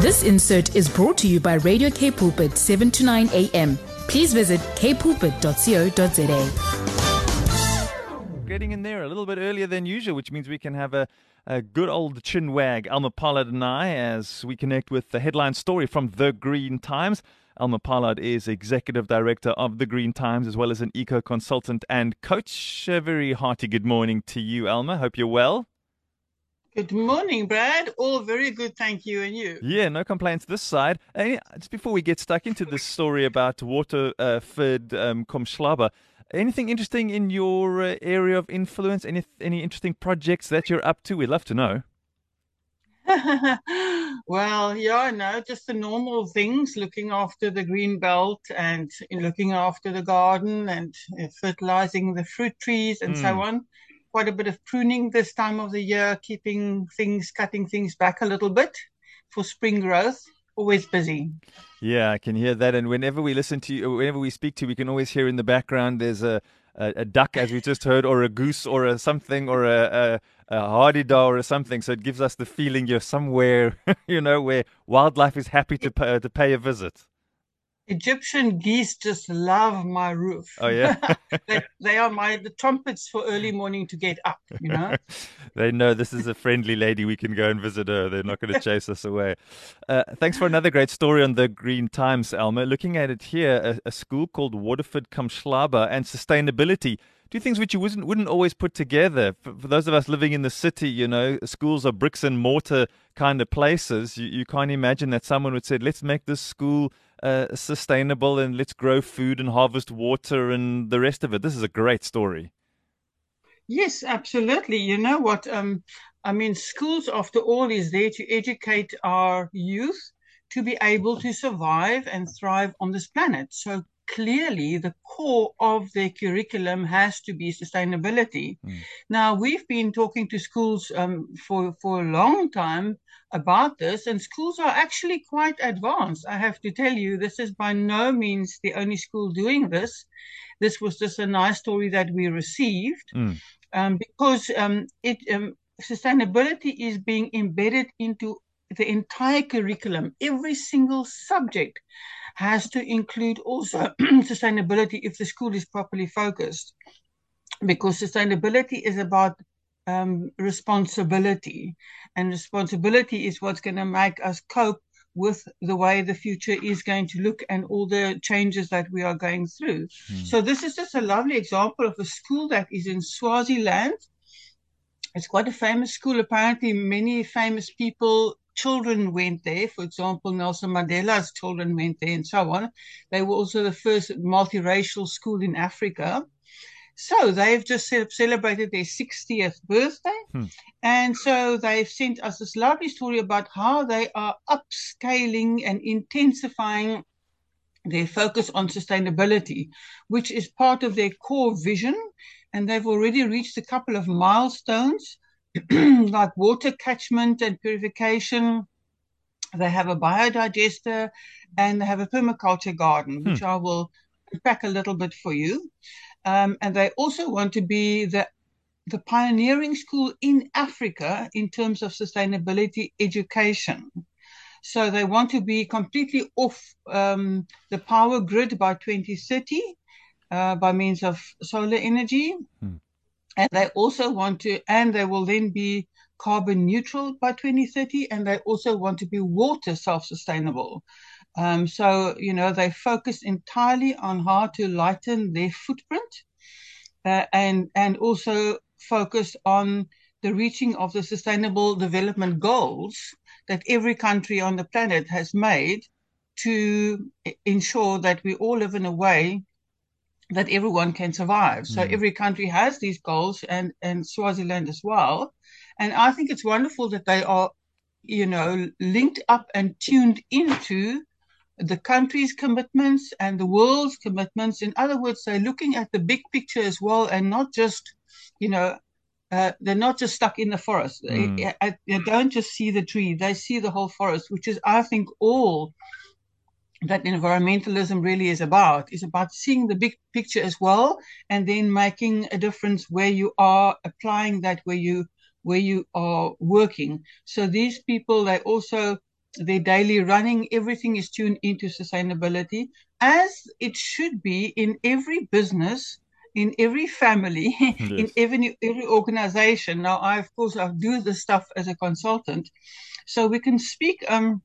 This insert is brought to you by Radio K Pulpit 7 to 9 a.m. Please visit kpulpit.co.za. Getting in there a little bit earlier than usual, which means we can have a, a good old chin wag, Elma Pollard and I, as we connect with the headline story from The Green Times. Elma Pollard is Executive Director of The Green Times, as well as an eco consultant and coach. A very hearty good morning to you, Elma. Hope you're well. Good morning, Brad. All very good, thank you. And you? Yeah, no complaints this side. Uh, just before we get stuck into this story about Waterford uh, um, Kamhlaba, anything interesting in your uh, area of influence? Any any interesting projects that you're up to? We'd love to know. well, yeah, no, just the normal things, looking after the green belt and looking after the garden and uh, fertilizing the fruit trees and mm. so hmm. on quite a bit of pruning this time of the year, keeping things, cutting things back a little bit for spring growth. Always busy. Yeah, I can hear that. And whenever we listen to you, uh, whenever we speak to you, we can always hear in the background there's a, a, a duck, as we just heard, or a goose, or a something, or a, a, a hadedah, or something. So it gives us the feeling you're somewhere, you know, where wildlife is happy to pay, to pay a visit. Egyptian geese just love my roof. Oh yeah, they, they, are my the trumpets for early morning to get up. You know, they know this is a friendly lady. We can go and visit her. They're not going to chase us away. Uh, thanks for another great story on the Green Times, Elma. Looking at it here, a, a school called Waterford Kamhlaba and sustainability do things which you wouldn't wouldn't always put together. For, for, those of us living in the city, you know, schools are bricks and mortar kind of places. You, you can't imagine that someone would say, "Let's make this school uh, sustainable and let's grow food and harvest water and the rest of it." This is a great story. Yes, absolutely. You know what? Um, I mean, schools, after all, is there to educate our youth to be able to survive and thrive on this planet. So clearly the core of their curriculum has to be sustainability. Mm. Now, we've been talking to schools um, for, for a long time about this, and schools are actually quite advanced. I have to tell you, this is by no means the only school doing this. This was just a nice story that we received mm. um, because um, it um, sustainability is being embedded into the entire curriculum, every single subject has to include also sustainability if the school is properly focused. Because sustainability is about um, responsibility, and responsibility is what's going to make us cope with the way the future is going to look and all the changes that we are going through. Mm. So, this is just a lovely example of a school that is in Swaziland. It's quite a famous school. Apparently, many famous people children went there. For example, Nelson Mandela's children went there and so on. They were also the first multiracial school in Africa. So they've just celebrated their 60th birthday. Hmm. And so they've sent us this lovely story about how they are upscaling and intensifying their focus on sustainability, which is part of their core vision. And they've already reached a couple of milestones like water catchment and purification. They have a biodigester and they have a permaculture garden, hmm. which I will pack a little bit for you. Um, and they also want to be the the pioneering school in Africa in terms of sustainability education. So they want to be completely off um, the power grid by 2030 uh, by means of solar energy. Hmm. And they also want to, and they will then be carbon neutral by 2030, and they also want to be water self sustainable. Um, so, you know, they focus entirely on how to lighten their footprint uh, and, and also focus on the reaching of the sustainable development goals that every country on the planet has made to ensure that we all live in a way that everyone can survive. So mm. every country has these goals and, and Swaziland as well. And I think it's wonderful that they are, you know, linked up and tuned into the country's commitments and the world's commitments. In other words, they're looking at the big picture as well and not just, you know, uh, they're not just stuck in the forest. Mm. They, they, don't just see the tree, they see the whole forest, which is, I think, all that environmentalism really is about is about seeing the big picture as well and then making a difference where you are applying that where you where you are working so these people they also their daily running, everything is tuned into sustainability, as it should be in every business, in every family, yes. in every every organization. Now, I of course I do this stuff as a consultant, so we can speak um,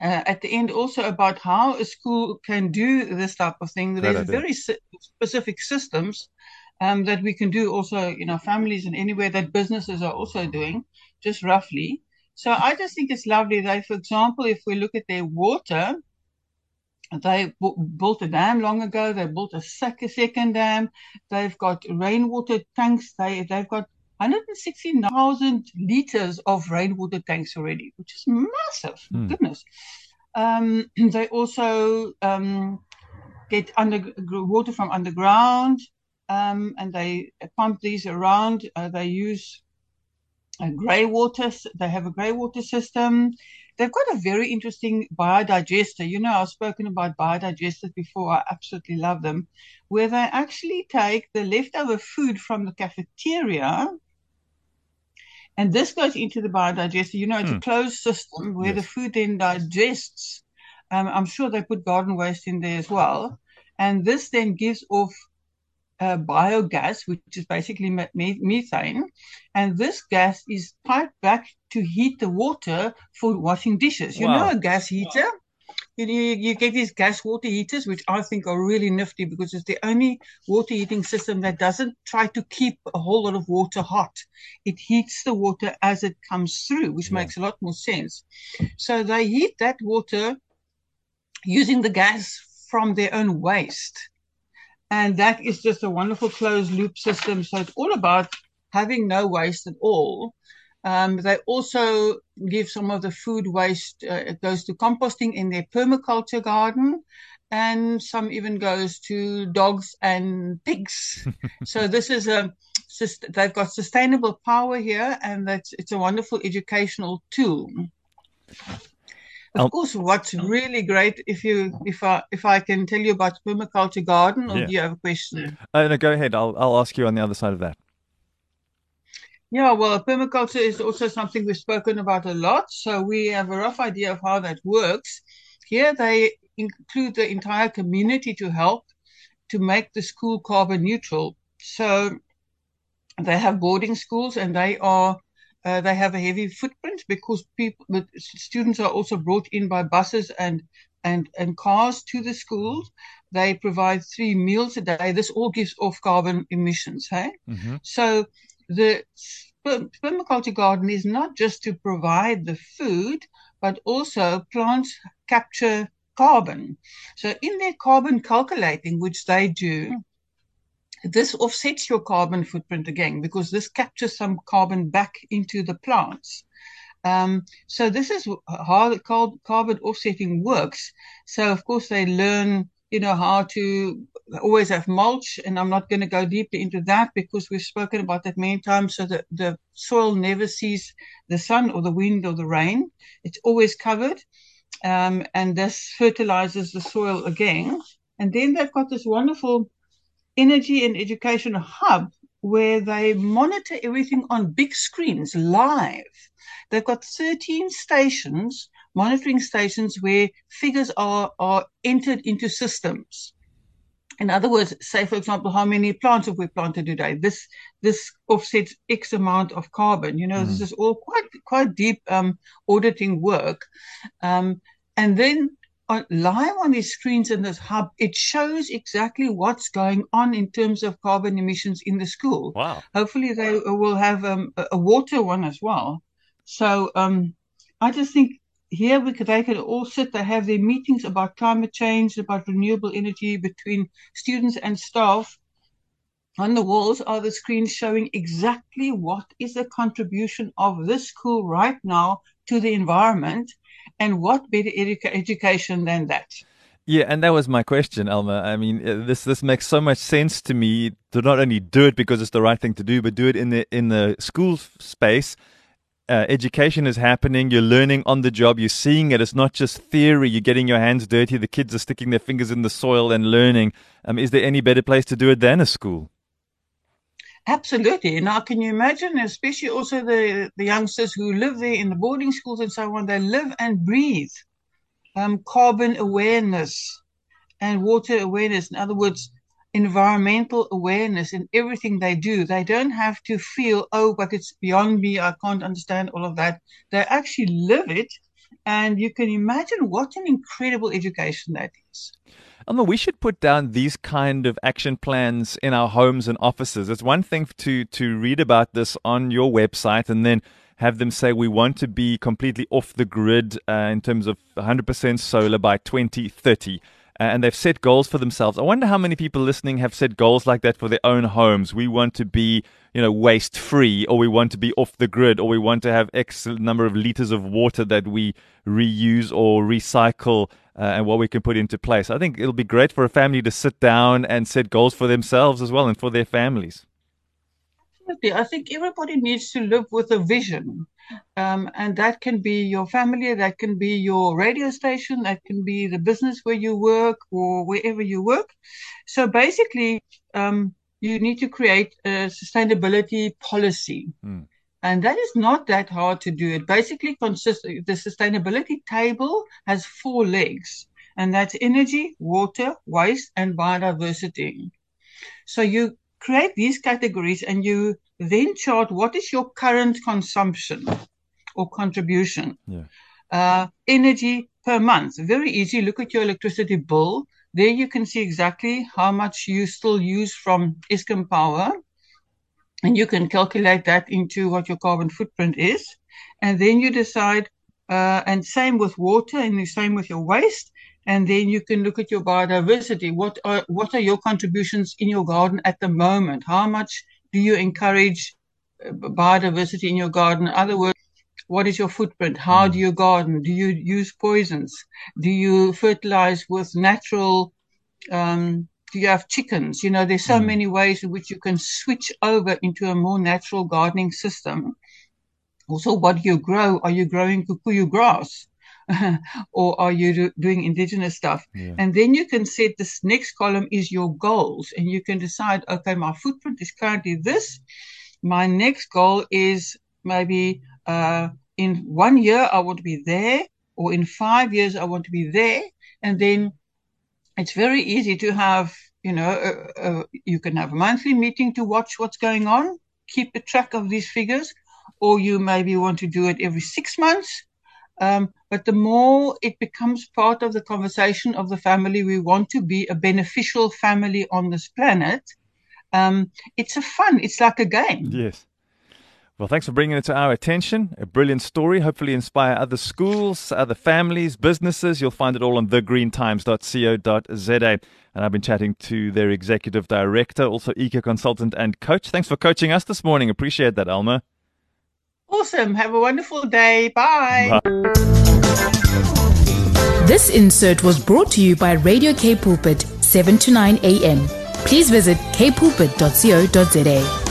uh, at the end also about how a school can do this type of thing. There's very specific systems um, that we can do also, you know, families and anywhere that businesses are also doing, just roughly. So I just think it's lovely that, for example, if we look at their water, they built a dam long ago. They built a second dam. They've got rainwater tanks. They they've got 160,000 liters of rainwater tanks already, which is massive. Mm. Goodness. Um, they also um, get under water from underground, um, and they pump these around. Uh, they use a grey water. They have a grey water system. They've got a very interesting biodigester. You know, I've spoken about biodigesters before. I absolutely love them, where they actually take the leftover food from the cafeteria. And this goes into the biodigester. You know, it's hmm. a closed system where yes. the food then digests. Um, I'm sure they put garden waste in there as well. And this then gives off uh, biogas, which is basically methane. And this gas is piped back to heat the water for washing dishes. You wow. know, a gas heater. You, you get these gas water heaters, which I think are really nifty because it's the only water heating system that doesn't try to keep a whole lot of water hot. It heats the water as it comes through, which yeah. makes a lot more sense. So they heat that water using the gas from their own waste. And that is just a wonderful closed loop system. So it's all about having no waste at all. Um, they also give some of the food waste, uh, it goes to composting in their permaculture garden, and some even goes to dogs and pigs. so this is a, they've got sustainable power here, and that's it's a wonderful educational tool. Of course, what's really great if you if I if I can tell you about permaculture garden, or yeah. do you have a question? Uh, no, go ahead. I'll I'll ask you on the other side of that. Yeah, well, permaculture is also something we've spoken about a lot. So we have a rough idea of how that works. Here they include the entire community to help to make the school carbon neutral. So they have boarding schools and they are uh, they have a heavy footprint because people, students are also brought in by buses and and and cars to the schools. They provide three meals a day. This all gives off carbon emissions. Hey, mm-hmm. so the permaculture garden is not just to provide the food, but also plants capture carbon. So in their carbon calculating, which they do, this offsets your carbon footprint again because this captures some carbon back into the plants. Um, so this is how the carbon offsetting works. So of course they learn, you know, how to always have mulch, and I'm not going to go deeply into that because we've spoken about that many times. So that the soil never sees the sun or the wind or the rain; it's always covered, um, and this fertilizes the soil again. And then they've got this wonderful energy and education hub where they monitor everything on big screens live. They've got 13 stations, monitoring stations where figures are, are entered into systems. In other words, say for example, how many plants have we planted today? This this offsets X amount of carbon. You know, mm. this is all quite quite deep um, auditing work. Um, and then on, live on these screens in this hub, it shows exactly what's going on in terms of carbon emissions in the school. Wow. Hopefully, they will have um, a water one as well. So um, I just think here we could, they could all sit, they have their meetings about climate change, about renewable energy between students and staff. On the walls are the screens showing exactly what is the contribution of this school right now to the environment and what better edu- education than that? Yeah, and that was my question, Elma. I mean, uh, this this makes so much sense to me to not only do it because it's the right thing to do, but do it in the in the school space. Uh, education is happening. You're learning on the job. You're seeing it. It's not just theory. You're getting your hands dirty. The kids are sticking their fingers in the soil and learning. Um, is there any better place to do it than a school? Absolutely. Now, can you imagine, especially also the, the youngsters who live there in the boarding schools and so on, they live and breathe um, carbon awareness and water awareness. In other words, environmental awareness in everything they do. They don't have to feel, oh, but it's beyond me. I can't understand all of that. They actually live it. And you can imagine what an incredible education that is. Elma, we should put down these kind of action plans in our homes and offices. It's one thing to to read about this on your website and then have them say we want to be completely off the grid uh, in terms of 100% solar by 2030. And they've set goals for themselves. I wonder how many people listening have set goals like that for their own homes. We want to be, you know, waste free, or we want to be off the grid, or we want to have X number of liters of water that we reuse or recycle uh, and what we can put into place. I think it'll be great for a family to sit down and set goals for themselves as well and for their families. Absolutely. I think everybody needs to live with a vision. Um, and that can be your family, that can be your radio station, that can be the business where you work or wherever you work. So basically, um, you need to create a sustainability policy. Mm. And that is not that hard to do. It basically consists, the sustainability table has four legs, and that's energy, water, waste, and biodiversity. So you create these categories and you then chart what is your current consumption or contribution. Yeah. Uh, energy per month. Very easy. Look at your electricity bill. There you can see exactly how much you still use from Eskom power and you can calculate that into what your carbon footprint is. And then you decide, uh, and same with water and the same with your waste. And then you can look at your biodiversity. What are, what are your contributions in your garden at the moment? How much do you encourage uh, biodiversity in your garden? In other words, what is your footprint? How do you garden? Do you use poisons? Do you fertilize with natural um, do you have chickens? You know, there's so mm. many ways in which you can switch over into a more natural gardening system. Also, what do you grow? Are you growing kikuyu grass? or are you do, doing indigenous stuff? Yeah. And then you can set this next column is your goals, and you can decide, okay, my footprint is currently this. My next goal is maybe uh, in one year I want to be there, or in five years I want to be there, and then it's very easy to have, you know, uh, uh, you can have a monthly meeting to watch what's going on, keep a track of these figures, or you maybe want to do it every six months. Um, but the more it becomes part of the conversation of the family, we want to be a beneficial family on this planet. Um, it's a fun. It's like a game. Yes. Well, thanks for bringing it to our attention. A brilliant story. Hopefully, inspire other schools, other families, businesses. You'll find it all on thegreentimes.co.za. And I've been chatting to their executive director, also eco consultant and coach. Thanks for coaching us this morning. Appreciate that, Elma. Awesome. Have a wonderful day. Bye. Bye. This insert was brought to you by Radio K Pulpit, 7 to 9 a.m. Please visit kpulpit.co.za.